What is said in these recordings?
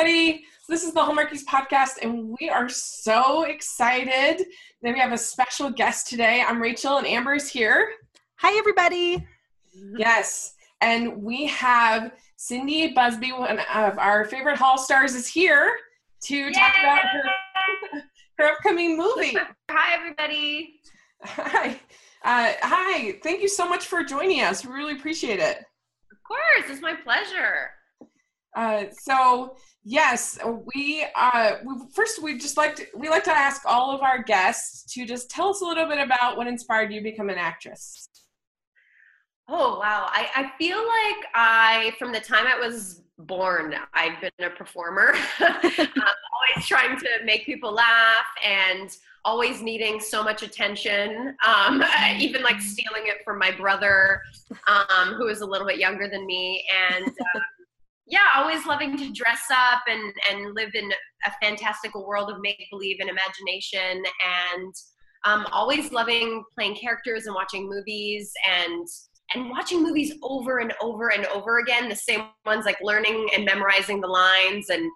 everybody. This is the Hallmarkies podcast, and we are so excited that we have a special guest today. I'm Rachel, and Amber is here. Hi, everybody. Yes, and we have Cindy Busby, one of our favorite Hall stars, is here to talk about her, her upcoming movie. Hi, everybody. Hi. Uh, hi. Thank you so much for joining us. We really appreciate it. Of course, it's my pleasure. Uh, so yes, we, uh, we first we just like to, we like to ask all of our guests to just tell us a little bit about what inspired you to become an actress. Oh, wow. I, I feel like I, from the time I was born, I've been a performer, always trying to make people laugh and always needing so much attention, um, even like stealing it from my brother, um, who is a little bit younger than me. And uh, yeah, always loving to dress up and, and live in a fantastical world of make believe and imagination. And um, always loving playing characters and watching movies and and watching movies over and over and over again the same ones like learning and memorizing the lines and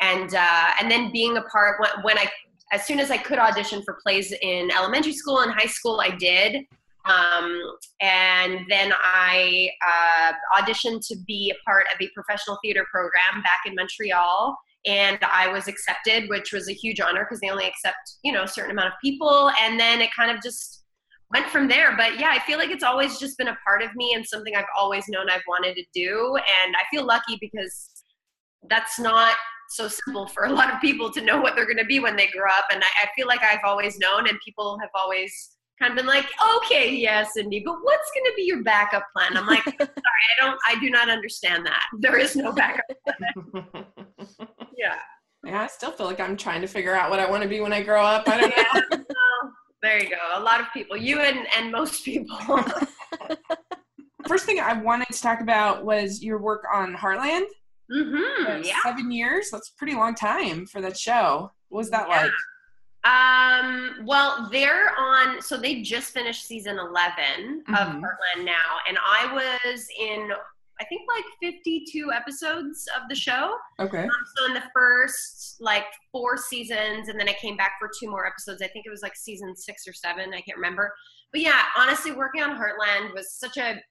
and uh, and then being a part when, when i as soon as i could audition for plays in elementary school and high school i did um, and then i uh, auditioned to be a part of a professional theater program back in montreal and i was accepted which was a huge honor because they only accept you know a certain amount of people and then it kind of just went from there. But yeah, I feel like it's always just been a part of me and something I've always known I've wanted to do. And I feel lucky because that's not so simple for a lot of people to know what they're going to be when they grow up. And I, I feel like I've always known, and people have always kind of been like, okay, yeah, Cindy, but what's going to be your backup plan? I'm like, sorry, I don't, I do not understand that. There is no backup plan. Yeah. Yeah, I still feel like I'm trying to figure out what I want to be when I grow up. I don't know. Well, there you go. A lot of people, you and, and most people. First thing I wanted to talk about was your work on Heartland. hmm Uh, yeah. Seven years. That's a pretty long time for that show. What was that Yeah. like? Um, well, they're on, so they just finished season 11 of Mhm. Heartland now, and I was in, I think, like 52 episodes of the show. Okay. Um, so in the first like four seasons, and then I came back for two more episodes. I think it was like season six or seven. I can't remember. But yeah, honestly, working on Heartland was such a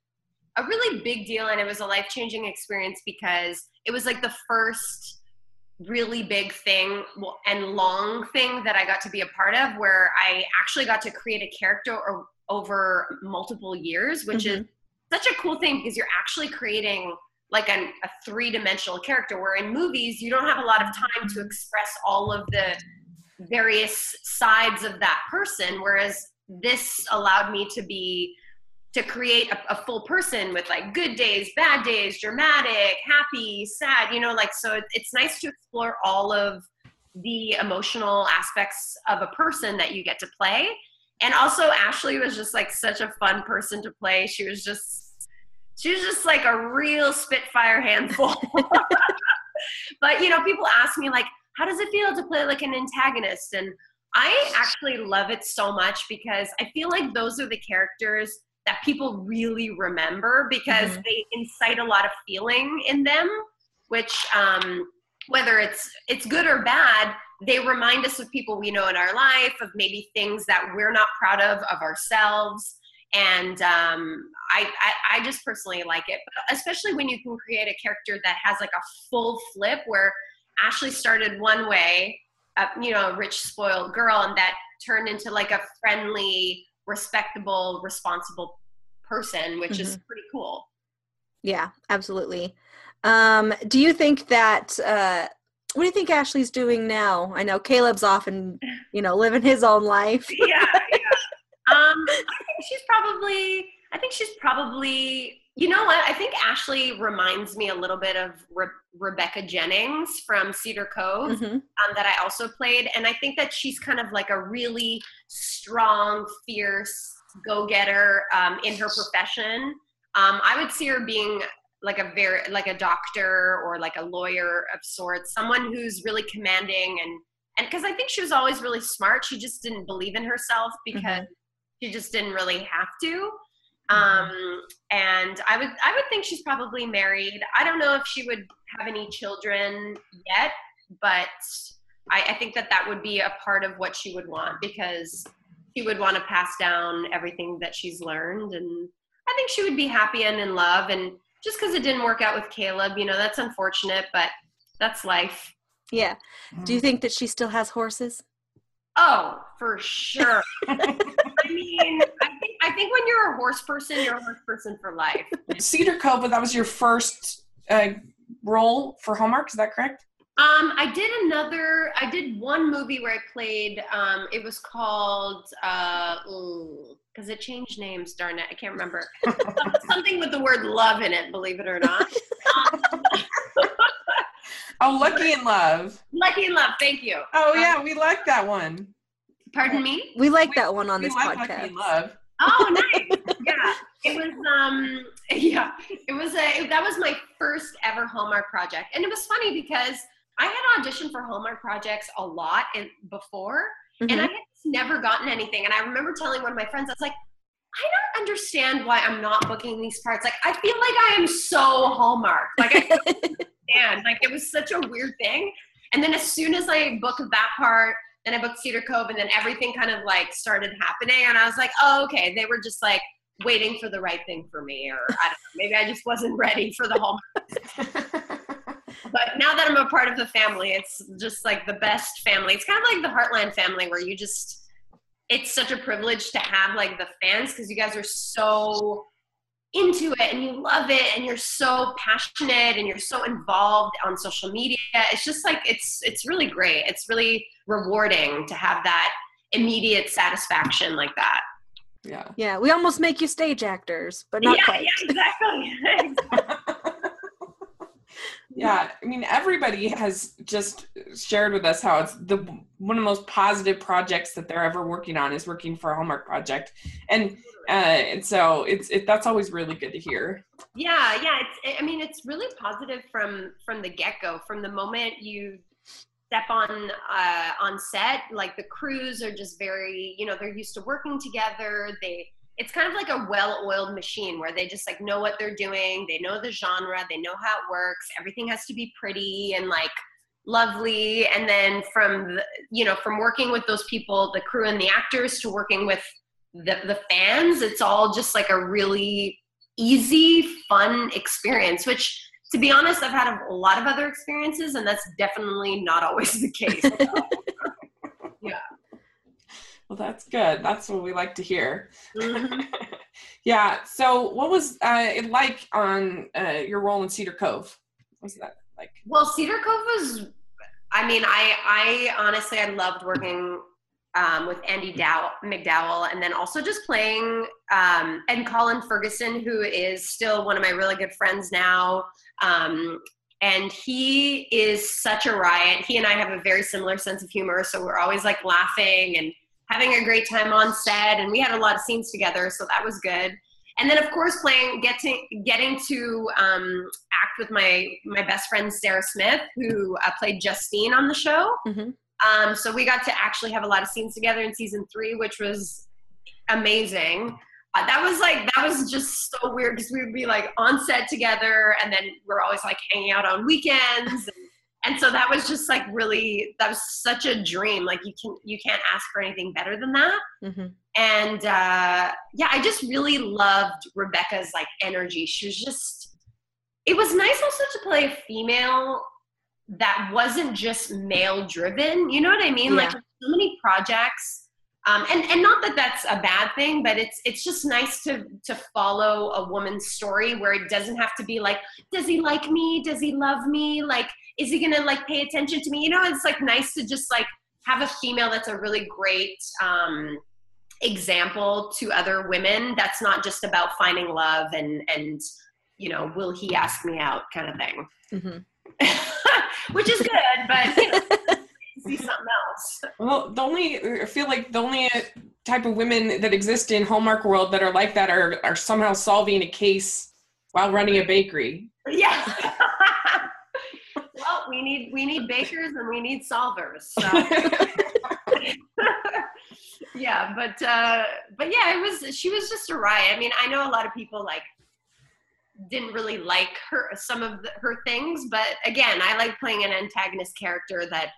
a really big deal, and it was a life changing experience because it was like the first really big thing and long thing that I got to be a part of, where I actually got to create a character over multiple years, which is mm-hmm. such a cool thing because you're actually creating like an, a three-dimensional character where in movies you don't have a lot of time to express all of the various sides of that person whereas this allowed me to be to create a, a full person with like good days bad days dramatic happy sad you know like so it's nice to explore all of the emotional aspects of a person that you get to play. And also ashley was just like such a fun person to play. She was just she was just like a real spitfire handful. But you know people ask me like how does it feel to play like an antagonist? And i actually love it so much because i feel like those are the characters that people really remember because Mhm. they incite a lot of feeling in them which um, whether it's it's good or bad they remind us of people we know in our life of maybe things that we're not proud of of ourselves and um, I, I i just personally like it especially when you can create a character that has like a full flip where ashley started one way uh, you know a rich spoiled girl and that turned into like a friendly respectable responsible person which is pretty cool Yeah, absolutely. Um, do you think that uh what do you think Ashley's doing now? I know Caleb's off and you know living his own life. yeah, yeah. Um, I think she's probably. I think she's probably. You know what? I think Ashley reminds me a little bit of Re- Rebecca Jennings from Cedar Cove, Mhm. um, that I also played, and I think that she's kind of like a really strong, fierce go-getter um, in her profession. Um, I would see her being like a very like a doctor or like a lawyer of sorts, someone who's really commanding and and because I think she was always really smart. She just didn't believe in herself because she just didn't really have to. Um, and I would I would think she's probably married. I don't know if she would have any children yet, but I, I think that that would be a part of what she would want because she would want to pass down everything that she's learned, and I think she would be happy and in love. And just because it didn't work out with Caleb, you know, that's unfortunate, but that's life. Yeah. Do you think that she still has horses? Oh, for sure. I mean, I think I think when you're a horse person, you're a horse person for life. Cedar Cove, but that was your first uh, role for Hallmark. Is that correct? Um, I did another. I did one movie where I played. Um, it was called because it changed names. Darn it, I can't remember. Something with the word love in it. Believe it or not. Um, oh, Lucky in Love. Lucky in Love. Thank you. Oh yeah, we like that one. Pardon me. We like that one on We this like Lucky podcast. in Love. Oh, nice. yeah, it was. Um, yeah, it was a. That was my first ever Hallmark project, and it was funny because I had auditioned for Hallmark projects a lot and before, and I Mhm. had never gotten anything. And I remember telling one of my friends, I was like, I don't understand why I'm not booking these parts. Like, I feel like I am so Hallmark. Like, I don't. Like, it was such a weird thing. And then as soon as I booked that part, then I booked Cedar Cove, and then everything kind of like started happening. And I was like, oh, okay. They were just like waiting for the right thing for me, or I don't know. Maybe I just wasn't ready for the whole. But now that I'm a part of the family, it's just like the best family. It's kind of like the Heartland family where you just, it's such a privilege to have like the fans because you guys are so into it and you love it and you're so passionate and you're so involved on social media. It's just like, it's, it's really great. It's really rewarding to have that immediate satisfaction like that. yeah. yeah, we almost make you stage actors, but not yeah, quite. yeah, exactly. yeah i mean everybody has just shared with us how it's the one of the most positive projects that they're ever working on is working for a hallmark project. And uh and so it's it that's always really good to hear. Yeah yeah it's i mean it's really positive from from the get-go from the moment you step on uh on set like the crews are just very you know they're used to working together they it's kind of like a well-oiled machine where they just like know what they're doing they know the genre they know how it works everything has to be pretty and like lovely. And then from the, you know from working with those people the crew and the actors to working with the, the fans it's all just like a really easy fun experience which to be honest i've had a, a lot of other experiences and that's definitely not always the case well that's good that's what we like to hear Mhm. yeah so what was uh it like on uh your role in cedar cove what was that like Well, Cedar Cove was. I mean, I I honestly I loved working um, with Andie Dow MacDowell, and then also just playing um, and Colin Ferguson, who is still one of my really good friends now. Um, and he is such a riot. He and I have a very similar sense of humor, so we're always like laughing and having a great time on set. And we had a lot of scenes together, so that was good and then of course playing getting getting to um, act with my my best friend sarah smith who uh, played justine on the show Mhm. um, so we got to actually have a lot of scenes together in season three which was amazing uh, that was like that was just so weird because we would be like on set together and then we're always like hanging out on weekends and, and so that was just like really that was such a dream like you can you can't ask for anything better than that. Mhm. and uh, yeah i just really loved rebecca's like energy. She was just it was nice also to play a female that wasn't just male driven you know what i mean? Like so many projects um, and and not that that's a bad thing but it's it's just nice to to follow a woman's story where it doesn't have to be like does he like me? Does he love me? Like is he gonna like pay attention to me? You know it's like nice to just like have a female that's a really great um example to other women. That's not just about finding love and and you know will he ask me out kind of thing. Mhm. which is good but you know see something else. Well, the only I feel like the only type of women that exist in Hallmark world that are like that are are somehow solving a case while running a bakery. yeah well we need we need bakers and we need solvers so yeah, but uh, but yeah, it was. She was just a riot. I mean, I know a lot of people like didn't really like her some of the, her things, but again, I like playing an antagonist character that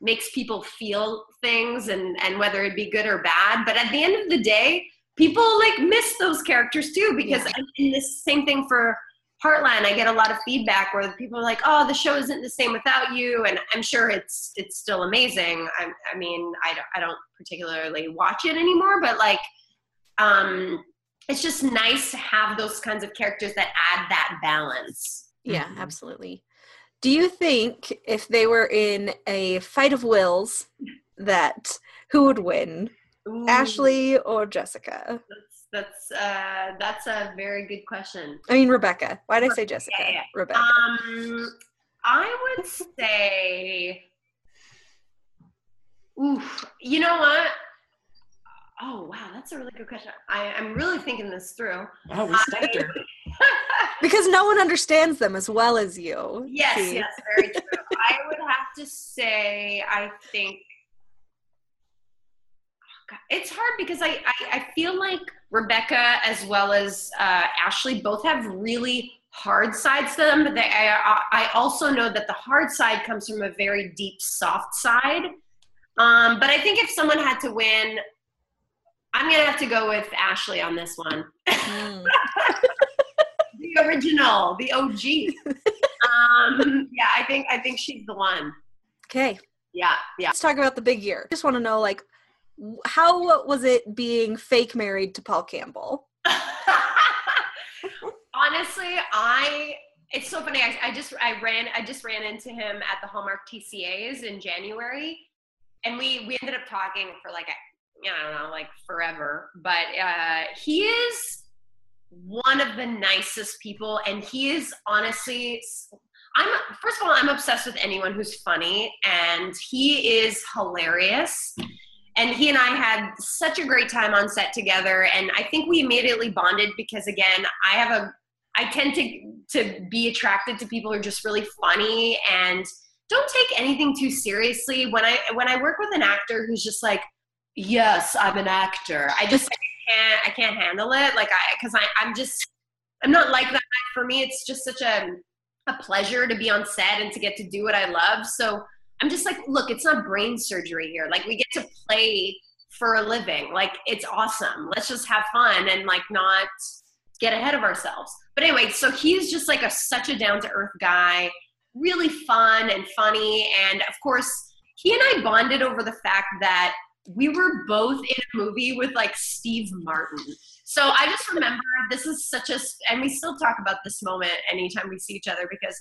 makes people feel things and and whether it be good or bad. But at the end of the day, people like miss those characters too because yeah. in this same thing for Heartland, I get a lot of feedback where people are like, "Oh, the show isn't the same without you," and I'm sure it's it's still amazing. I, I mean, I don't, I don't particularly watch it anymore, but like, um, it's just nice to have those kinds of characters that add that balance. Yeah, mm-hmm. absolutely. Do you think if they were in a fight of wills, that who would win, Ooh. Ashley or Jessica? That's uh, that's a very good question. I mean Rebecca. Why did I say Jessica? Yeah, yeah. Rebecca. Um, I would say. Oof. You know what? Oh wow, that's a really good question. I, I'm really thinking this through. Oh, we stumped her. because no one understands them as well as you. Yes, See? yes, very true. I would have to say, I think it's hard because I, I, I feel like Rebecca as well as uh, Ashley both have really hard sides to them, but they, I, I also know that the hard side comes from a very deep, soft side. Um, but I think if someone had to win, I'm gonna have to go with Ashley on this one. Mm. the original, the OG. um, yeah, I think I think she's the one. Okay. Yeah, yeah. Let's talk about the big year. Just want to know, like, how was it being fake married to Paul Campbell? Honestly, I it's so funny. I, I, just I ran I just ran into him at the Hallmark TCAs in January, and we we ended up talking for like a, I don't know like forever. But uh, he is one of the nicest people, and he is honestly. I'm first of all, I'm obsessed with anyone who's funny, and he is hilarious and he and I had such a great time on set together. And I think we immediately bonded because again, I have a I tend to to be attracted to people who are just really funny and don't take anything too seriously. When I when I work with an actor who's just like, yes, I'm an actor. I just I can't I can't handle it. Like I because I I'm just I'm not like that. For me, it's just such a a pleasure to be on set and to get to do what I love. So I'm just like, look, it's not brain surgery here. Like we get to play for a living. Like it's awesome. Let's just have fun and like not get ahead of ourselves. But anyway, so he's just like a such a down to earth guy, really fun and funny. And of course, he and I bonded over the fact that we were both in a movie with like Steve Martin. So I just remember this is such a, and we still talk about this moment anytime we see each other because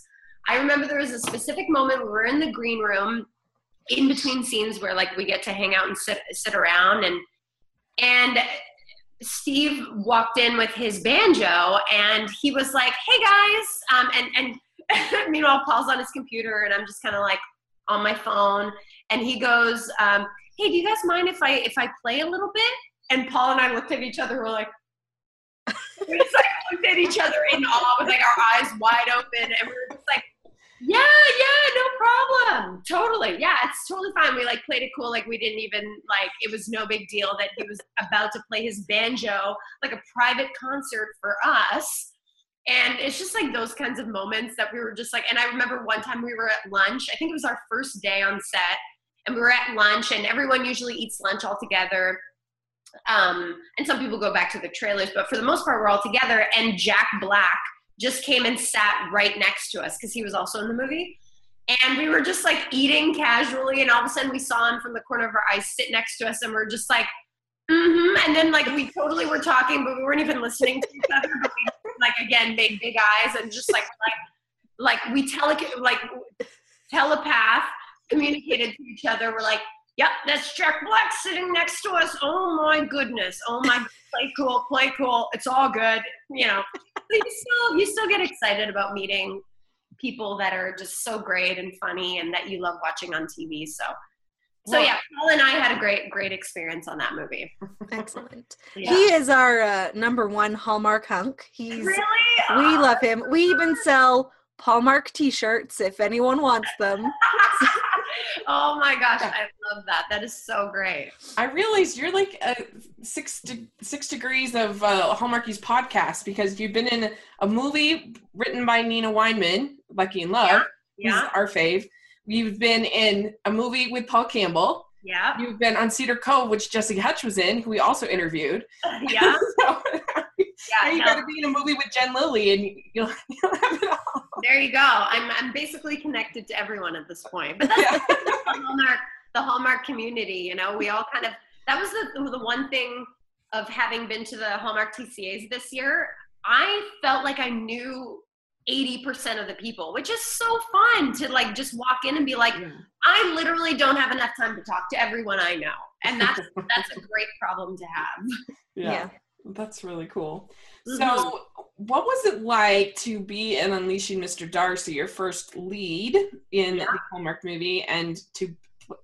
I remember there was a specific moment we were in the green room in between scenes where like we get to hang out and sit sit around and and Steve walked in with his banjo and he was like, "Hey guys," um, and and meanwhile Paul's on his computer and I'm just kind of like on my phone and he goes, um, "Hey, do you guys mind if I if I play a little bit?" And Paul and I looked at each other. We're like, we just like looked at each other in awe with like our eyes wide open, and we were yeah, yeah, no problem. Totally. Yeah, it's totally fine. We like played it cool. Like we didn't even like it was no big deal that he was about to play his banjo, like a private concert for us. And it's just like those kinds of moments that we were just like, and I remember one time we were at lunch. I think it was our first day on set, and we were at lunch, and everyone usually eats lunch all together. Um, and some people go back to the trailers, but for the most part, we're all together. And Jack Black just came and sat right next to us because he was also in the movie. And we were just like eating casually, and all of a sudden we saw him from the corner of our eyes sit next to us, and we're just like, mm-hmm. And then like we totally were talking, but we weren't even listening to each other. But we like again made big eyes and just like like like we tele like telepath communicated to each other. We're like, yep, that's Jack Black sitting next to us. Oh my goodness. Oh my, play cool, play cool. It's all good. You know, you still, you still get excited about meeting people that are just so great and funny and that you love watching on TV. So, so yeah, Paul and I had a great, great experience on that movie. Excellent. yeah. He is our uh, number one Hallmark hunk. He's really, we love him. We even sell Hallmark T-shirts if anyone wants them. oh my gosh, I love that. That is so great. I realize you're like uh, six de- six degrees of uh, Hallmarkies podcast because you've been in a movie written by Nina Weinman, Lucky in Love, Yeah. who's our fave. You've been in a movie with Paul Campbell. Yeah. You've been on Cedar Cove, which Jesse Hutch was in, who we also interviewed. Yeah. so, Yeah. now you no. got to be in a movie with Jen Lilly, and you'll, you'll have it all. There you go. I'm I'm basically connected to everyone at this point. But that's Yeah. the Hallmark the Hallmark community, you know, we all kind of that was the the one thing of having been to the Hallmark TCAs this year. I felt like I knew 80% of the people, which is so fun to like just walk in and be like, I literally don't have enough time to talk to everyone I know. And that's that's a great problem to have. yeah. Yeah. That's really cool. Mhm. So, what was it like to be in Unleashing Mr. Darcy, your first lead in Yeah. the Hallmark movie, and to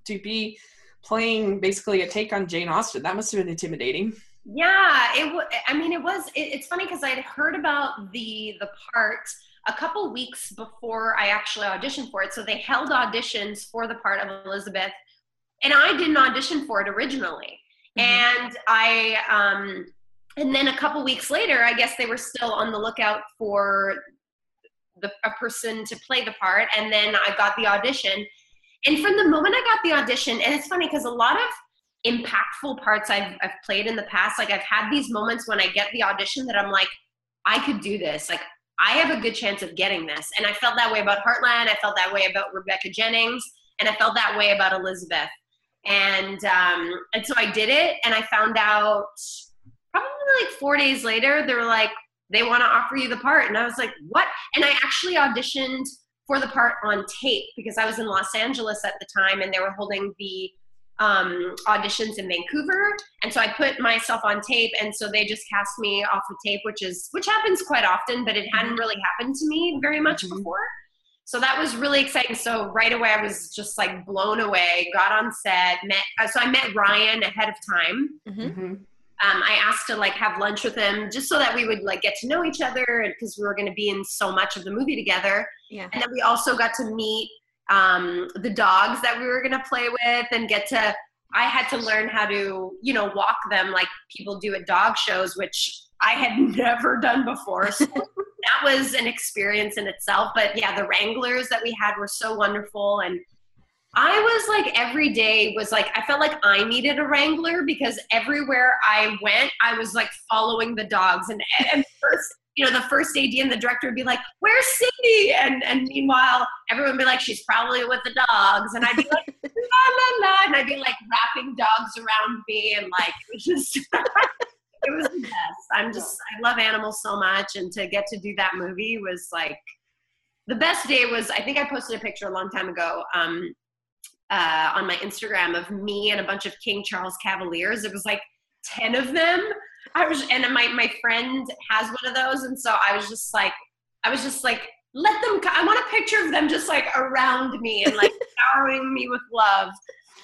to be playing basically a take on Jane Austen? That must have been intimidating. Yeah, it. wa- I mean, it was. It, it's funny because I had heard about the the part a couple weeks before I actually auditioned for it. So they held auditions for the part of Elizabeth, and I didn't audition for it originally. And I, um, and then a couple weeks later, I guess they were still on the lookout for the a person to play the part, and then I got the audition. And from the moment I got the audition, and it's funny because a lot of impactful parts I've, I've played in the past. Like I've had these moments when I get the audition that I'm like, I could do this. Like I have a good chance of getting this. And I felt that way about Heartland. I felt that way about Rebecca Jennings. And I felt that way about Elizabeth. And um, and so I did it and I found out like four days later, they were like, they want to offer you the part. And I was like, what? And I actually auditioned for the part on tape because I was in Los Angeles at the time and they were holding the um, auditions in Vancouver, and so I put myself on tape, and so they just cast me off the tape, which is which happens quite often, but it hadn't really happened to me very much Mhm. before. So that was really exciting. So right away, I was just like blown away. Got on set, met. uh, So I met Ryan ahead of time. Mhm. Mhm. Um, I asked to like have lunch with him just so that we would like get to know each other, because we were going to be in so much of the movie together. Yeah. And then we also got to meet um, the dogs that we were going to play with and get to, I had to learn how to, you know, walk them like people do at dog shows, which I had never done before. So that was an experience in itself. But yeah, the Wranglers that we had were so wonderful. And I was like, every day was like, I felt like I needed a Wrangler because everywhere I went, I was like following the dogs. And, and first, you know, the first AD and the director would be like, "Where's Cindy?" And and meanwhile, everyone would be like, "She's probably with the dogs." And I'd be like, "La la la," and I'd be like wrapping dogs around me, and like it was just, it was the best. I'm just, I love animals so much, and to get to do that movie was like, the best day was. I think I posted a picture a long time ago. Um, uh, on my Instagram of me and a bunch of King Charles Cavaliers. It was like 10 of them. I was, and my, my friend has one of those. And so I was just like, I was just like, let them, I want a picture of them just like around me and like showering me with love.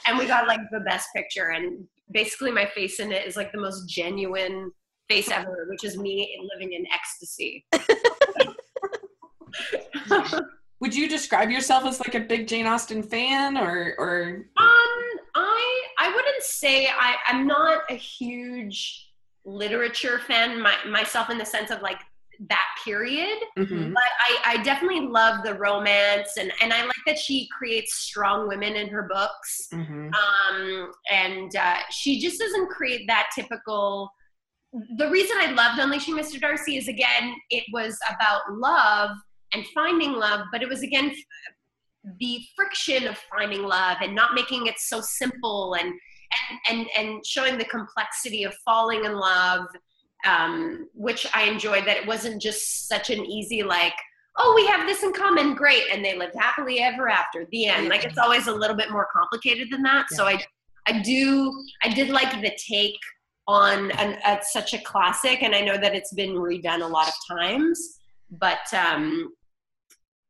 And we got like the best picture. And basically my face in it is like the most genuine face ever, which is me living in ecstasy. Would you describe yourself as like a big Jane Austen fan, or or Um, I I wouldn't say I I'm not a huge literature fan my, myself in the sense of like that period, Mhm. but I I definitely love the romance and and I like that she creates strong women in her books. Mhm. Um, and uh, she just doesn't create that typical. The reason I loved Unleashing Mr. Darcy is again, it was about love and finding love, but it was again the friction of finding love and not making it so simple and and and, and showing the complexity of falling in love, um, which I enjoyed. That it wasn't just such an easy like. Oh, we have this in common, great, and they lived happily ever after. The end. Like it's always a little bit more complicated than that. So I, I do, I did like the take on an, such a classic, and I know that it's been redone a lot of times. But um,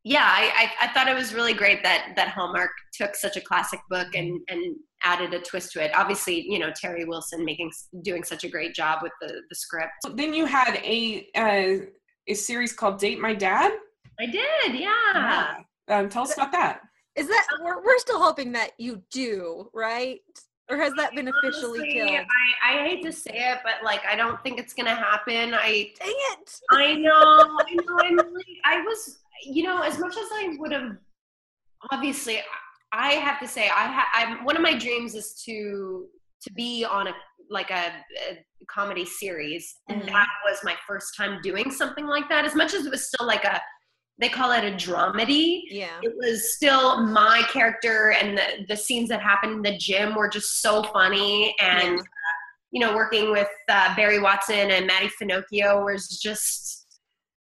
yeah, I, I, I thought it was really great that that Hallmark took such a classic book and and added a twist to it. Obviously, you know Teri Wilson making doing such a great job with the the script. Then you had a uh, a series called Date My Dad. I did, yeah. Um, tell us about that. Is that we're, we're still hoping that you do, right? Or has that been officially Honestly, killed? I, I hate to say it, but like I don't think it's gonna happen. I Dang it! I know, I know. I'm really, I was, you know, as much as I would have, obviously, I have to say, I ha, I'm one of my dreams is to to be on a like a, a comedy series, and Mhm. that was my first time doing something like that. As much as it was still like a, they call it a dramedy. Yeah. It was still my character, and the the scenes that happened in the gym were just so funny, and. Yeah. You know, working with uh, Barry Watson and Maddie Finocchio was just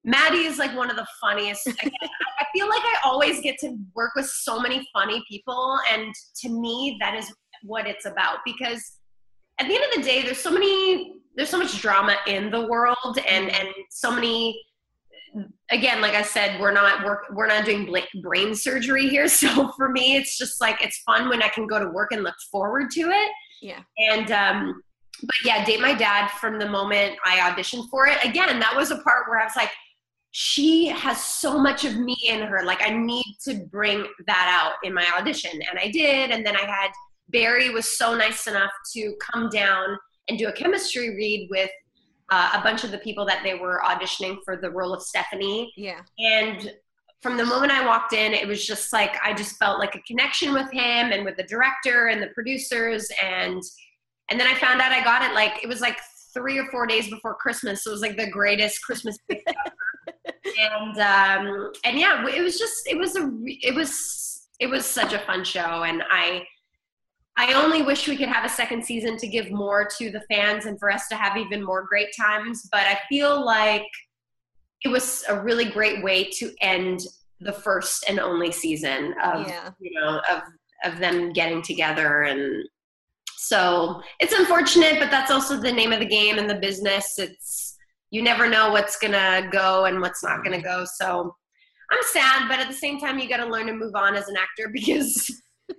Maddie is like one of the funniest. Again, I feel like I always get to work with so many funny people, and to me, that is what it's about. Because at the end of the day, there's so many, there's so much drama in the world, and and so many. Again, like I said, we're not work, we're not doing brain surgery here. So for me, it's just like it's fun when I can go to work and look forward to it. Yeah. And um, but yeah, date my dad from the moment I auditioned for it. Again, that was a part where I was like, she has so much of me in her. Like I need to bring that out in my audition. And I did. And then I had Barry was so nice enough to come down and do a chemistry read with uh, a bunch of the people that they were auditioning for the role of Stephanie. Yeah. And from the moment I walked in, it was just like I just felt like a connection with him and with the director and the producers and and then I found out I got it like it was like three or four days before Christmas. So it was like the greatest Christmas. And um and yeah, it was just it was a it was it was such a fun show and I I only wish we could have a second season to give more to the fans and for us to have even more great times. But I feel like it was a really great way to end the first and only season of Yeah. you know of of them getting together and so it's unfortunate but that's also the name of the game and the business it's you never know what's gonna go and what's not gonna go so i'm sad but at the same time you got to learn to move on as an actor because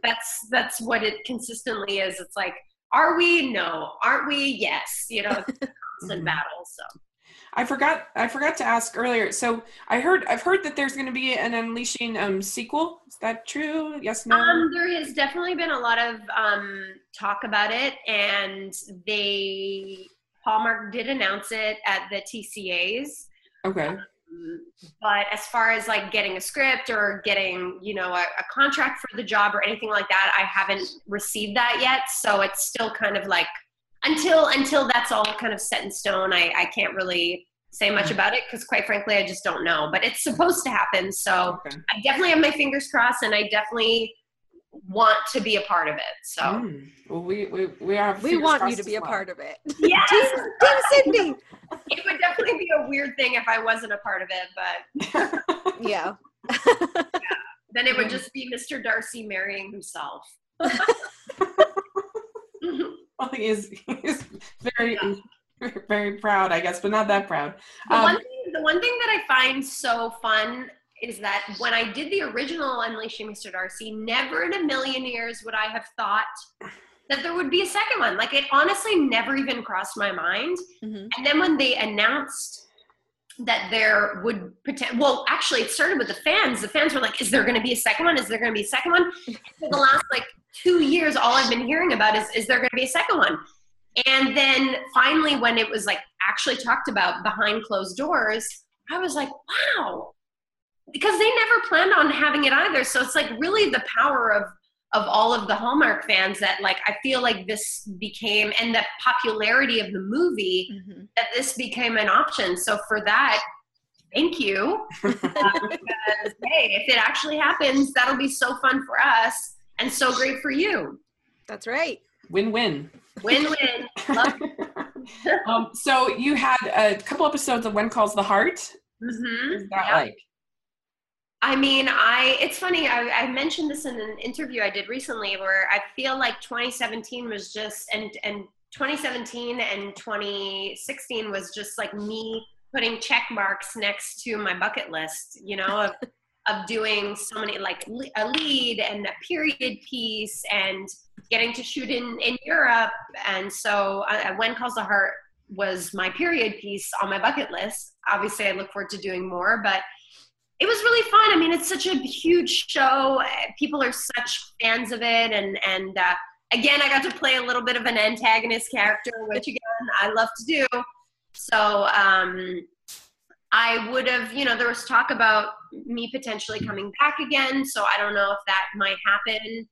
that's that's what it consistently is it's like are we no aren't we yes you know it's a constant Mhm. battle so I forgot. I forgot to ask earlier. So I heard. I've heard that there's going to be an Unleashing um, sequel. Is that true? Yes. No. Um, there has definitely been a lot of um, talk about it, and they Hallmark did announce it at the TCAs. okay. Um, But as far as like getting a script or getting, you know, a, a contract for the job or anything like that, I haven't received that yet. So it's still kind of like until until that's all kind of set in stone. I I can't really say much about it because quite frankly, I just don't know. But it's supposed to happen, so. Okay. I definitely have my fingers crossed, and I definitely want to be a part of it. So Mm. Well, we we we are We want you to be a part of it. yes, Team, Team Cindy. it would definitely be a weird thing if I wasn't a part of it, but of. Yeah. then it would Mm. just be Mr. Darcy marrying himself. well, he is. He's very very proud, I guess, but not that proud. The, Um, one thing, the one thing that I find so fun is that when I did the original Unleashing Mr. Darcy, never in a million years would I have thought that there would be a second one. Like it honestly never even crossed my mind. Mhm. And then when they announced that there would pretend, well, actually, it started with the fans. The fans were like, "Is there going to be a second one? Is there going to be a second one?" For the last like two years, all I've been hearing about is, "Is there going to be a second one?" And then finally, when it was like actually talked about behind closed doors, I was like, "Wow!" Because they never planned on having it either. So it's like really the power of of all of the Hallmark fans that like I feel like this became and the popularity of the movie Mhm. that this became an option. So for that, thank you. Uh, because, hey, if it actually happens, that'll be so fun for us and so great for you. That's right. Win-win. Win-win. Um, so you had a couple episodes of When Calls the Heart. hmm What's that like? I mean, I it's funny. I, I mentioned this in an interview I did recently, where I feel like 2017 was just and and 2017 and 2016 was just like me putting check marks next to my bucket list. You know, of of doing so many like le- a lead and a period piece and getting to shoot in in Europe. And so, uh, when calls the heart was my period piece on my bucket list. Obviously, I look forward to doing more, but it was really fun. I mean, it's such a huge show. People are such fans of it, and and uh, again, I got to play a little bit of an antagonist character, which again I love to do. So um, I would have, you know, there was talk about me potentially coming back again. So I don't know if that might happen.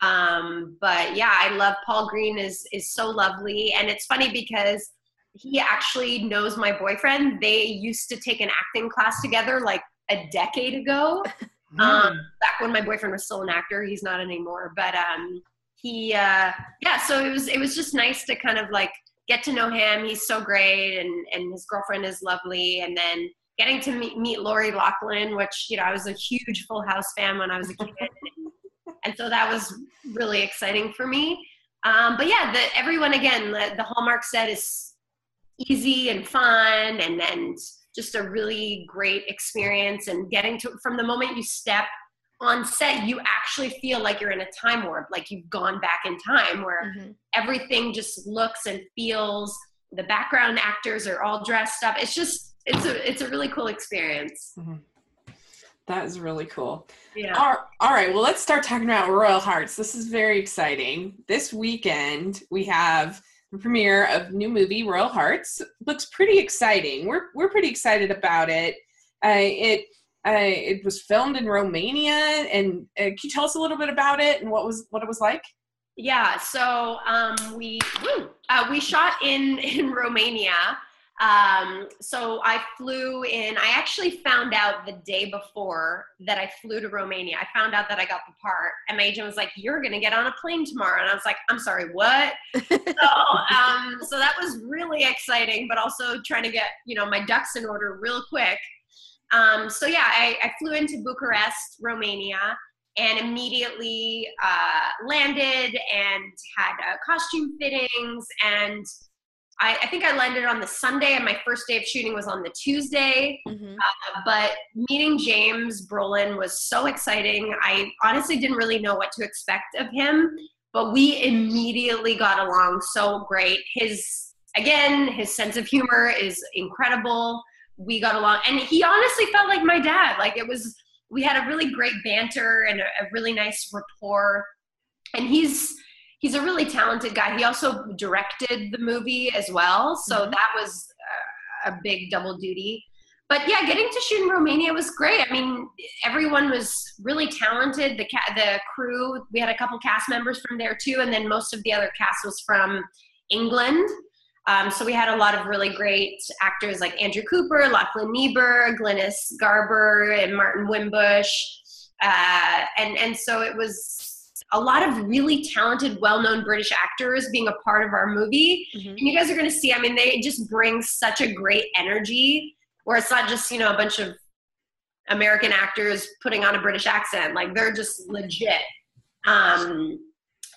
Um, but yeah, I love Paul Greene is is so lovely, and it's funny because he actually knows my boyfriend. They used to take an acting class together like a decade ago. Hmm. Um, back when my boyfriend was still an actor, he's not anymore. But um, he, uh, yeah. So it was it was just nice to kind of like get to know him. He's so great, and and his girlfriend is lovely. And then getting to meet, meet Lori Loughlin, which you know I was a huge Full House fan when I was a kid, and so that was really exciting for me. Um, but yeah, the, everyone again, the, the Hallmark set is easy and fun, and and just a really great experience. And getting to from the moment you step on set, you actually feel like you're in a time warp, like you've gone back in time, where Mhm. everything just looks and feels. The background actors are all dressed up. It's just it's a it's a really cool experience. That is really cool. Yeah. All- all right, well, let's start talking about Royal Hearts. This is very exciting. This weekend, we have premiere of new movie Royal Hearts. Looks pretty exciting. We're we're pretty excited about it. Uh, it uh, it was filmed in Romania, and uh, can you tell us a little bit about it and what was what it was like? Yeah, so um, we woo, uh, we shot in in Romania. Um, so I flew in. I actually found out the day before that I flew to Romania. I found out that I got the part, and my agent was like, "You're gonna get on a plane tomorrow," and I was like, "I'm sorry, what?" so, um, so that was really exciting, but also trying to get you know my ducks in order real quick. Um, so yeah, I, I flew into Bucharest, Romania, and immediately uh, landed and had uh, costume fittings. And I, I think I landed on the Sunday, and my first day of shooting was on the Tuesday. Mhm. Uh, but meeting James Brolin was so exciting. I honestly didn't really know what to expect of him, but we immediately got along so great. His again, his sense of humor is incredible. We got along, and he honestly felt like my dad. Like it was, we had a really great banter and a, a really nice rapport. And he's he's a really talented guy. He also directed the movie as well, so Mhm. that was uh, a big double duty but yeah, getting to shoot in Romania was great. I mean, everyone was really talented. The ca- the crew, we had a couple cast members from there too, and then most of the other cast was from England. Um, so we had a lot of really great actors like Andrew Cooper, Lachlan Nieboer, Glynis Barber, and Martin Wimbush, uh, and and so it was a lot of really talented, well-known British actors being a part of our movie. Mhm. And you guys are going to see, I mean, they just bring such a great energy where it's not just, you know, a bunch of American actors putting on a British accent. Like they're just legit. Um,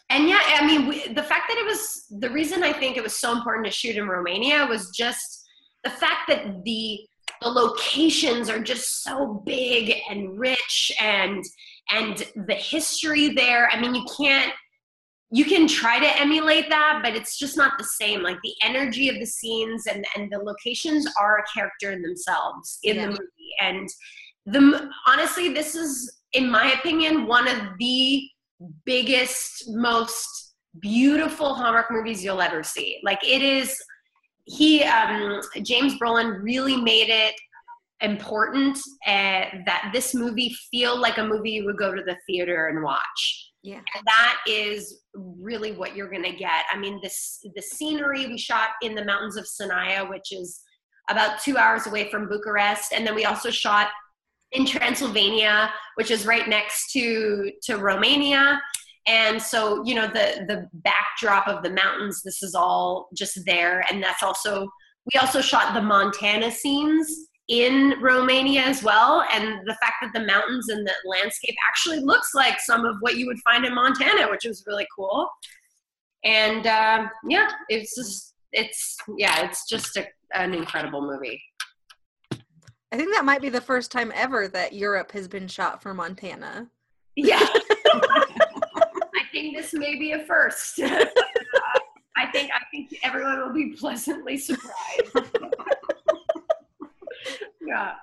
and yeah, I mean, we, the fact that it was the reason I think it was so important to shoot in Romania was just the fact that the the locations are just so big and rich and and the history there. I mean, you can't you can try to emulate that, but it's just not the same. Like the energy of the scenes and and the locations are a character in themselves in Yeah. the movie. And the honestly, this is, in my opinion, one of the biggest, most beautiful Hallmark movies you'll ever see. Like it is. He um, James Brolin really made it important uh, that this movie feel like a movie you would go to the theater and watch. Yeah. and that is really what you're going to get. I mean this the scenery we shot in the mountains of Sinaia, which is about two hours away from bucharest. And then we also shot in transylvania which is right next to to romania. And so you know the the backdrop of the mountains this is all just there. And that's also we also shot the montana scenes in Romania as well. And the fact that the mountains and the landscape actually looks like some of what you would find in Montana, which was really cool. And um, yeah, it's just, it's, yeah, it's just a, an incredible movie. I think that might be the first time ever that Europe has been shot for Montana. Yeah. I think this may be a first. Uh, I think I think everyone will be pleasantly surprised. yeah.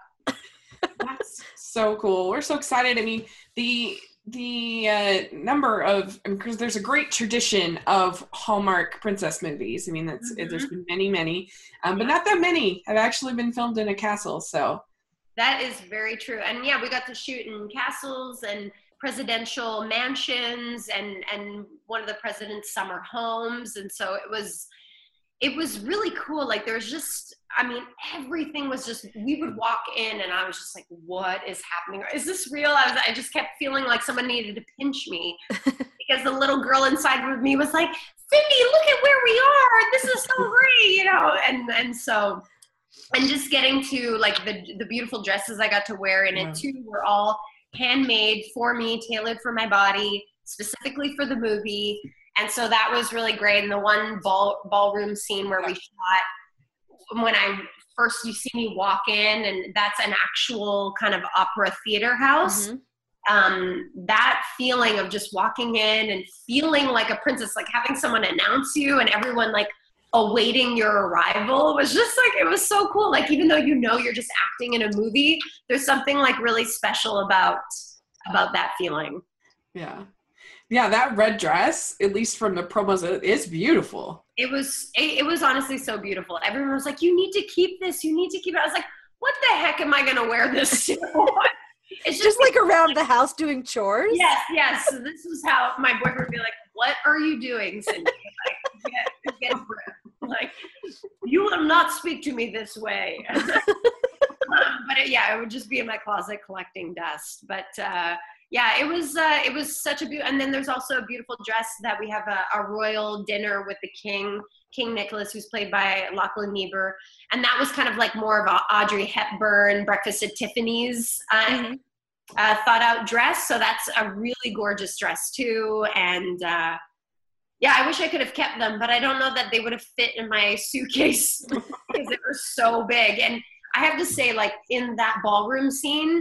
That's so cool. We're so excited. I mean, the the uh, number of because there's a great tradition of Hallmark princess movies. I mean, that's Mhm. there's been many, many, um, but not that many have actually been filmed in a castle. So That is very true. And yeah, we got to shoot in castles and presidential mansions and and one of the president's summer homes and so it was it was really cool like there was just i mean everything was just we would walk in and i was just like what is happening is this real i was i just kept feeling like someone needed to pinch me because the little girl inside with me was like cindy look at where we are this is so great you know and and so and just getting to like the the beautiful dresses I got to wear in Yeah. it too were all handmade for me, tailored for my body, specifically for the movie. And so that was really great. And the one ball ballroom scene where we shot when I first you see me walk in and that's an actual kind of opera theater house Mhm. um, that feeling of just walking in and feeling like a princess, like having someone announce you and everyone like awaiting your arrival was just like it was so cool. Like even though you know you're just acting in a movie, there's something like really special about about that feeling. yeah, yeah, that red dress, at least from the promos, it is beautiful. It was it, it was honestly so beautiful. Everyone was like, "You need to keep this. You need to keep it." I was like, "What the heck am I going to wear this to?" it's Just like around the house doing chores. Yes, yes. So this is how my boyfriend would be like, "What are you doing, Cindy? Like, get, get. Like, you will not speak to me this way." Um, but it, yeah, it would just be in my closet collecting dust. But uh, yeah, it was uh, it was such a beautiful. And then there's also a beautiful dress that we have a, a royal dinner with the king, King Nicholas, who's played by Lachlan Nieboer, and that was kind of like more of a Audrey Hepburn Breakfast at Tiffany's. Uh, Mhm. uh, thought out dress. So that's a really gorgeous dress too. And uh, yeah, I wish I could have kept them, but I don't know that they would have fit in my suitcase because they were so big. And I have to say, like in that ballroom scene,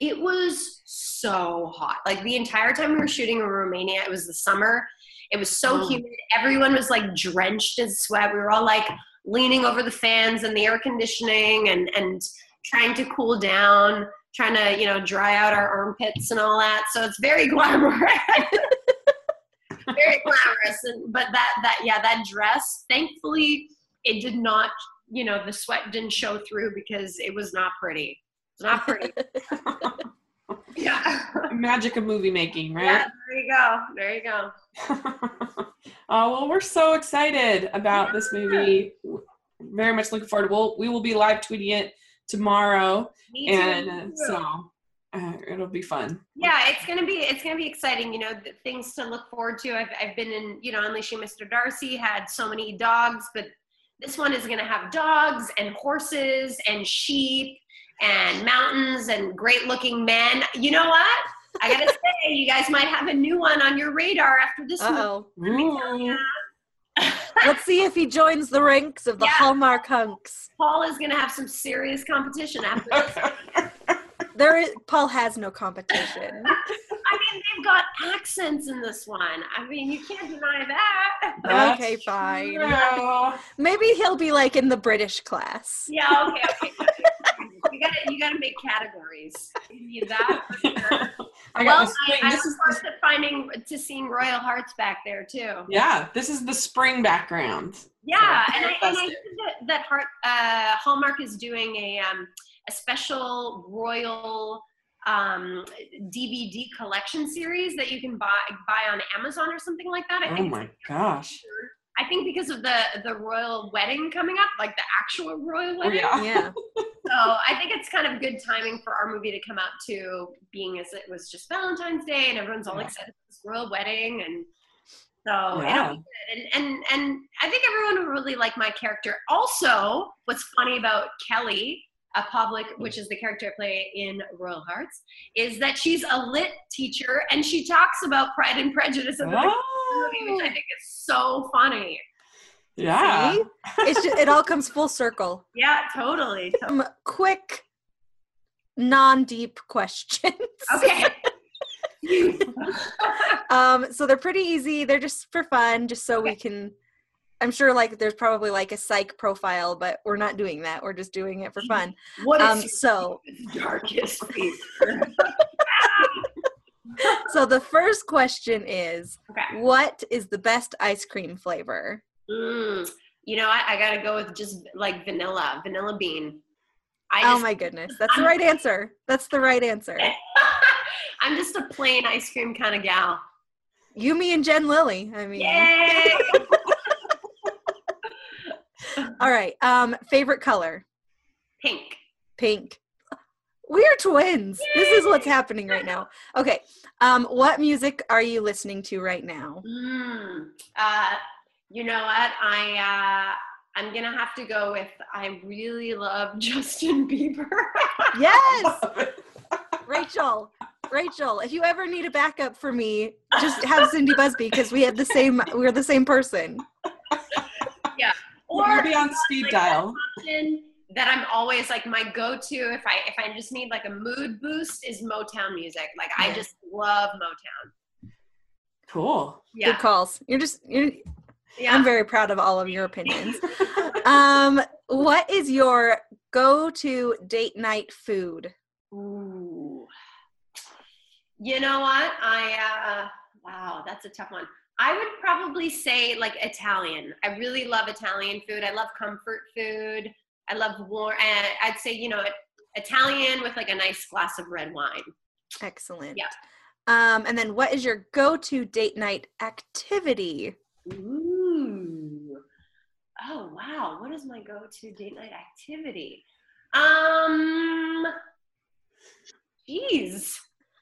it was so hot. Like the entire time we were shooting in Romania, it was the summer. It was so Oh. humid. Everyone was like drenched in sweat. We were all like leaning over the fans and the air conditioning and and trying to cool down, trying to you know dry out our armpits and all that. So it's very glamorous. very glamorous and but that that yeah that dress thankfully it did not you know the sweat didn't show through because it was not pretty it's not pretty yeah. Magic of movie making, right? yeah there you go. There you go. Oh well, we're so excited about this movie. Very much looking forward. We'll we will be live tweeting it tomorrow, Me and uh, so uh, it'll be fun. yeah it's gonna be it's gonna be exciting you know the things to look forward to. I've, I've been in you know unleashing mr darcy had so many dogs but this one is gonna have dogs and horses and sheep and mountains and great looking men you know what i gotta say you guys might have a new one on your radar after this movie. Uh-oh. Ooh. Mm. Let's see if he joins the ranks of the Yeah. Hallmark hunks. paul is gonna have some serious competition after this There is, Paul has no competition. i mean they've got accents in this one i mean you can't deny that That's Okay, fine. true. Maybe he'll be like in the British class. Yeah, okay, okay. You gotta you gotta make categories. You need that. for sure. I got Well, I. I This is the, to finding to seeing Royal Hearts back there too. yeah. This is the spring background. Yeah, So, and I, and I think that, that Heart, uh, Hallmark is doing a um, a special Royal um, DVD collection series that you can buy buy on Amazon or something like that. I Oh think my gosh. I think because of the the royal wedding coming up, like the actual royal Oh, wedding. yeah. Yeah. So I think it's kind of good timing for our movie to come out too, being as it was just Valentine's Day and everyone's all Yeah. excited for this royal wedding and so Yeah. it'll be good. And, and and I think everyone will really like my character. Also, what's funny about Kelly, a public, mm. which is the character I play in Royal Hearts, is that she's a lit teacher and she talks about Pride and Prejudice in the oh. Movie, which I Oh, think is so funny. yeah. See? It's just, it all comes full circle. Yeah, totally. Some quick, non-deep questions. Okay. um, so they're pretty easy. They're just for fun, just so we can I'm sure like there's probably like a psych profile, but we're not doing that. We're just doing it for fun. What Um, is so your darkest fear? so the first question is okay. what is the best ice cream flavor? Mm, you know, I, I gotta go with just like vanilla, vanilla bean. I oh just, my goodness. That's the right answer. That's the right answer. I'm just a plain ice cream kind of gal. You, me, and Jen Lilly. I mean, Yay! all right. Um, favorite color? Pink. Pink. We are twins. This is what's happening right now. Okay. Um, what music are you listening to right now? Mm, uh, you know what? I uh, I'm gonna have to go with. I really love Justin Bieber. Yes, Rachel. Rachel, if you ever need a backup for me, just have Cindy Busby because we had the same. We're the same person. We'll be on speed like, dial. Option that I'm always like my go-to if I if I just need like a mood boost is Motown music. Like I just love Motown. Cool. Good Yeah, calls. You're just. You're, yeah. I'm very proud of all of your opinions. Um, what is your go-to date night food? Ooh. You know what? I uh wow, that's a tough one. I would probably say like Italian. I really love Italian food. I love comfort food. I love warm and I'd say, you know, Italian with like a nice glass of red wine. Excellent. Yeah. Um, and then what is your go-to date night activity? Ooh. Oh wow, what is my go-to date night activity? Um Jeez.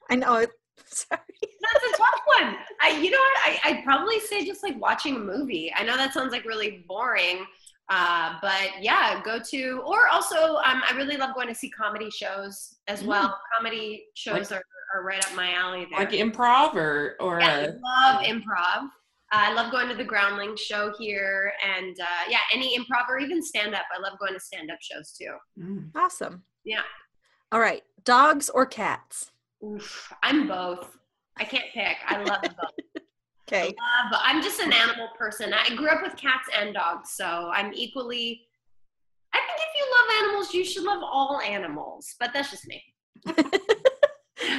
I know. Sorry. That's a tough one. I, you know what? I, I'd probably say just like watching a movie. I know that sounds like really boring, uh, but yeah, go to, or also, um, I really love going to see comedy shows as Mm. well. Comedy shows are, are right up my alley there. Like improv or or yeah, I love improv. Uh, I love going to the Groundling show here, and uh, yeah, any improv or even stand up. I love going to stand up shows too. Mm. Awesome. Yeah. All right. Dogs or cats? Oof, I'm both. I can't pick. I love both. Okay. But I'm just an animal person. I grew up with cats and dogs, so I'm equally. I think if you love animals, you should love all animals. But that's just me.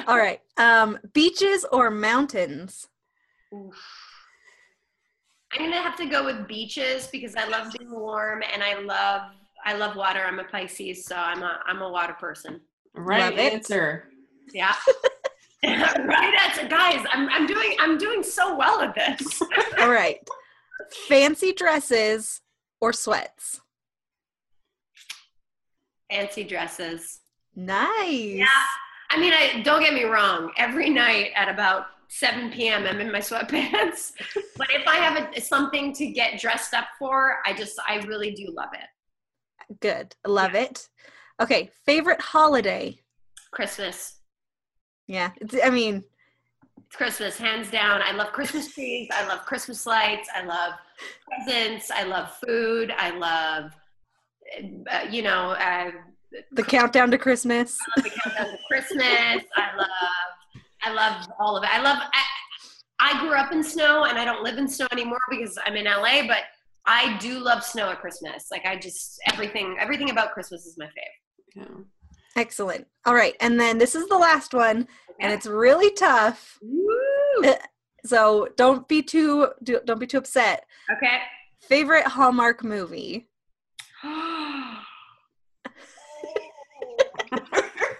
All right. Um, beaches or mountains? Oof. I'm gonna have to go with beaches because I love being warm and I love I love water. I'm a Pisces, so I'm a I'm a water person. right Love it. answer. Yeah. right answer, guys. I'm I'm doing I'm doing so well at this. All right. Fancy dresses or sweats? Fancy dresses. Nice. Yeah. I mean, I don't get me wrong. Every night at about 7 p.m., I'm in my sweatpants. but if I have a, something to get dressed up for, I just, I really do love it. Good. Love it. Okay. Favorite holiday? Christmas. Yeah. It's, I mean, It's Christmas, hands down. I love Christmas trees. I love Christmas lights. I love presents. I love food. I love, uh, you know, uh, the countdown to Christmas. I love the countdown to Christmas. I love, I love all of it. I love. I, I grew up in snow, and I don't live in snow anymore because I'm in LA. But I do love snow at Christmas. Like I just everything, everything about Christmas is my favorite. Yeah. Excellent. All right. And then this is the last one, and it's really tough. Woo! So don't be too do- don't be too upset. Okay. Favorite Hallmark movie? I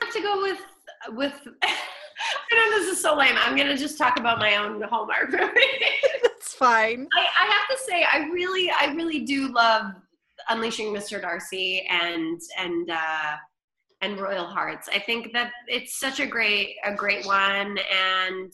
have to go with with. I know this is so lame. I'm gonna just talk about my own Hallmark movie. That's fine. I, I have to say, I really, I really do love Unleashing Mr. Darcy and and uh, and Royal Hearts. I think that it's such a great a great one. And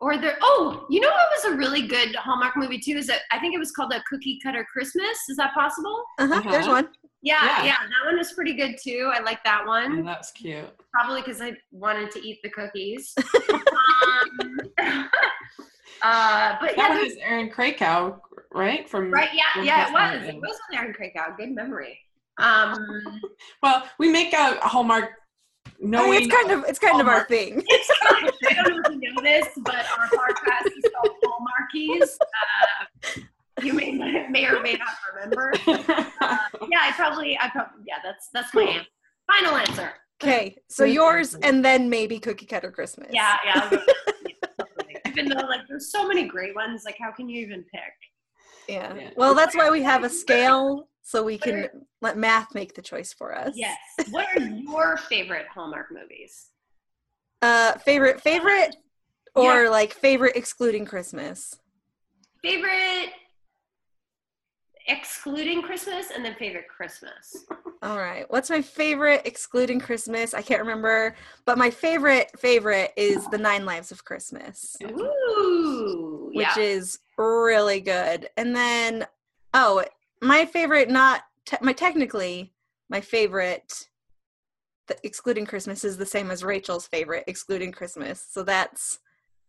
or there, oh, you know what was a really good Hallmark movie too? Is that I think it was called a Cookie Cutter Christmas. Is that possible? Uh-huh, There's Uh-huh. one. Yeah, Yeah. yeah, that one was pretty good too. I like that Yeah, one. that's cute. Probably because I wanted to eat the cookies. um, uh, but That yeah, one is Erin Krakow, right? From Right, yeah, yeah, it was. Martin. It was with Erin Krakow. Good memory. Um, Well, we make a Hallmark I mean, it's kind of it's kind of our thing. it's kind of, I don't know if you know this, but our podcast is called Hallmarkies. Uh, you may may or may not remember. Uh, yeah, I probably, I probably, yeah, that's that's my answer. Final answer. Okay, so yours and then maybe Cookie Cutter Christmas. Yeah, yeah. even though like there's so many great ones, like how can you even pick? Yeah. Yeah. Well, that's why we have a scale so we can let math make the choice for us. Yes. What are your favorite Hallmark movies? Uh, favorite, favorite, or like favorite excluding Christmas. Favorite excluding Christmas and then favorite Christmas. All right. What's my favorite excluding Christmas? I can't remember, but my favorite favorite is The Nine Lives of Christmas, Ooh. Which yeah. is really good. And then oh, my favorite not te- my technically my favorite the, excluding Christmas is the same as Rachel's favorite excluding Christmas. So that's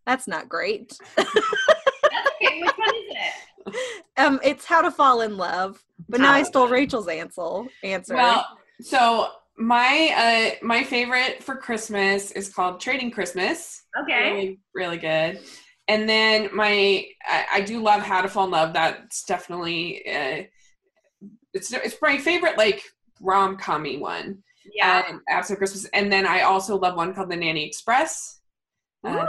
that's not great. That's okay. Which one is it? Um it's How to Fall in Love. But now I stole Rachel's answer. Answer. Well, so my uh my favorite for Christmas is called Trading Christmas. Okay. Really, really good. And then my I, I do love How to Fall in Love. That's definitely uh it's it's my favorite like rom commy one. Yeah. Um, after Christmas. And then I also love one called The Nanny Express. Uh,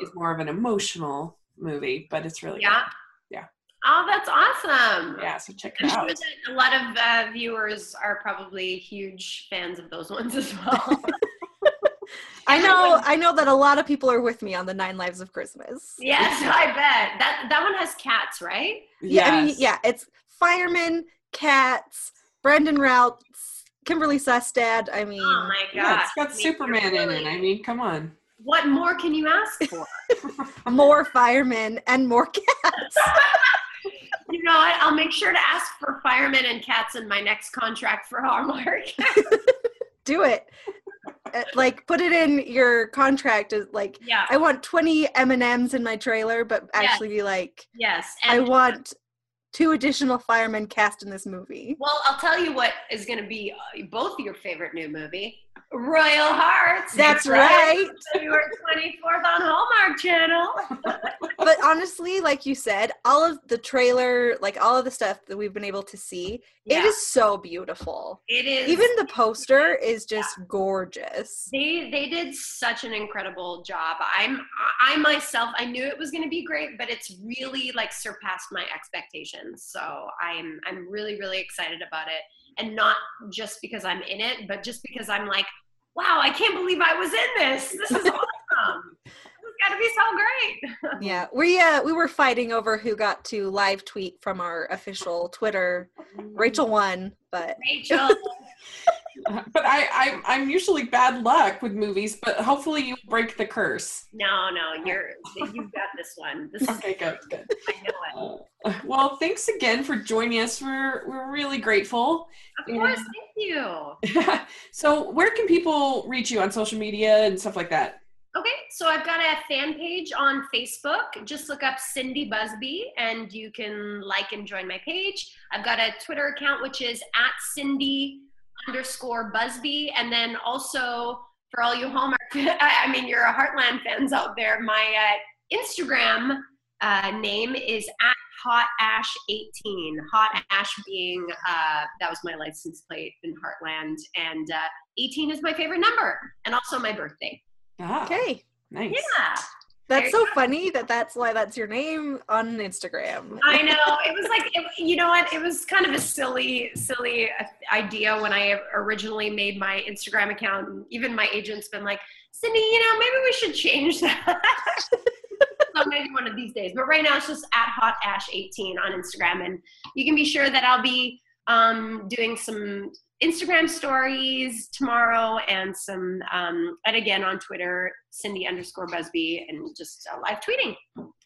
it's more of an emotional movie, but it's really Yeah. Yeah. Oh, that's awesome. Yeah, so check I'm it sure out. that a lot of uh, viewers are probably huge fans of those ones as well. I know I know that a lot of people are with me on the Nine Lives of Christmas. yes, I bet. That that one has cats, right? Yeah, I mean, yeah, it's firemen, cats, Brandon Routh, Kimberley Sustad. I mean, Oh my god. Yeah, it's got I mean, Superman you're in it. I mean, come on. What more can you ask for? more firemen and more cats. you know what? I'll make sure to ask for firemen and cats in my next contract for Hallmark. Do it. Uh, Like, put it in your contract as like, yeah. I want 20 M and M's in my trailer, but Yes. actually be like, Yes. I want two additional firemen cast in this movie. well, I'll tell you what is going to be uh, both your favorite new movie, Royal Hearts. That's right. February 24th on Hallmark Channel. but honestly, like you said, all of the trailer, like all of the stuff that we've been able to see, Yeah. it is so beautiful. It is. Even the poster is just gorgeous. they they did such an incredible job i'm i myself i knew it was going to be great but it's really like surpassed my expectations so i'm i'm really really excited about it and not just because i'm in it but just because i'm like wow i can't believe i was in this this is awesome this has got to be so great Yeah, we uh we were fighting over who got to live tweet from our official Twitter. Rachel won, but rachel But I, I, I'm usually bad luck with movies, but hopefully you break the curse. no no you're you've got this one this is Okay, good, good. i know it Uh, well, thanks again for joining us. We're we're really grateful. Of course thank you so, where can people reach you on social media and stuff like that? Okay, so I've got a fan page on Facebook. Just look up Cindy Busby and you can like and join my page. I've got a Twitter account which is at Cindy underscore Busby. And then also for all you Hallmark, I I mean, you're a Heartland fans out there, my uh, Instagram uh, name is at Hot Ash 18. Hot Ash being, uh, that was my license plate in Heartland. And uh, 18 is my favorite number and also my birthday. Ah, okay. nice. Yeah. That's There so funny that that's why that's your name on Instagram. I know. It was like, it, you know what? It was kind of a silly, silly uh, idea when I originally made my Instagram account. And even my agent's been like, Cindy, you know, maybe we should change that. so maybe one of these days. But right now it's just at Hot Ash 18 on Instagram. And you can be sure that I'll be um, doing some Instagram stories tomorrow and some, um, and again on Twitter, Cindy underscore Busby, and just uh, live tweeting.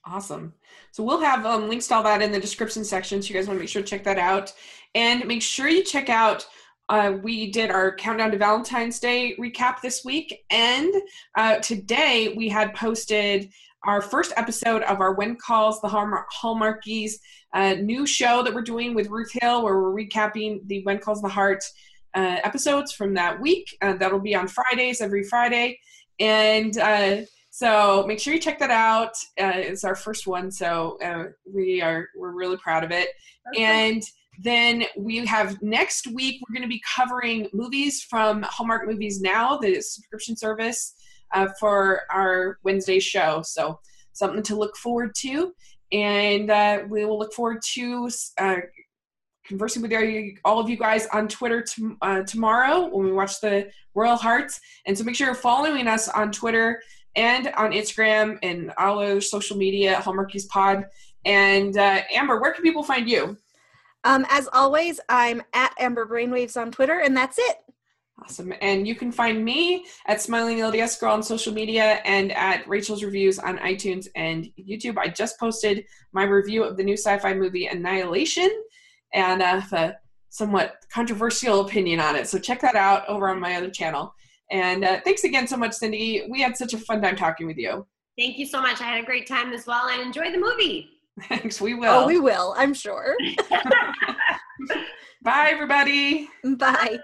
Awesome. So we'll have um, links to all that in the description section. So you guys want to make sure to check that out, and make sure you check out. Uh, we did our countdown to Valentine's Day recap this week, and uh, today we had posted our first episode of our When Calls the Hallmark- Hallmarkies uh, new show that we're doing with Ruth Hill, where we're recapping the When Calls the Heart uh, episodes from that week. Uh, that'll be on Fridays, every Friday, and uh, So make sure you check that out. Uh, it's our first one, so uh, we are we're really proud of it. And then we have next week we're going to be covering movies from Hallmark Movies Now, the subscription service uh, for our Wednesday show. So something to look forward to, and uh, we will look forward to uh, conversing with all of you guys on Twitter t- uh, tomorrow when we watch the Royal Hearts. And so make sure you're following us on Twitter and on Instagram and all other social media, Hallmarkies Pod. And uh, Amber, where can people find you? Um, as always, I'm at Amber Brainwaves on Twitter, and that's it. Awesome. And you can find me at Smiling LDS Girl on social media and at Rachel's Reviews on iTunes and YouTube. I just posted my review of the new sci fi movie Annihilation and I have a somewhat controversial opinion on it. So check that out over on my other channel. And uh, thanks again so much, Cindy. We had such a fun time talking with you. Thank you so much. I had a great time as well and enjoy the movie. Thanks. We oh, will. Oh, we will, I'm sure. Bye, everybody. Bye. Bye.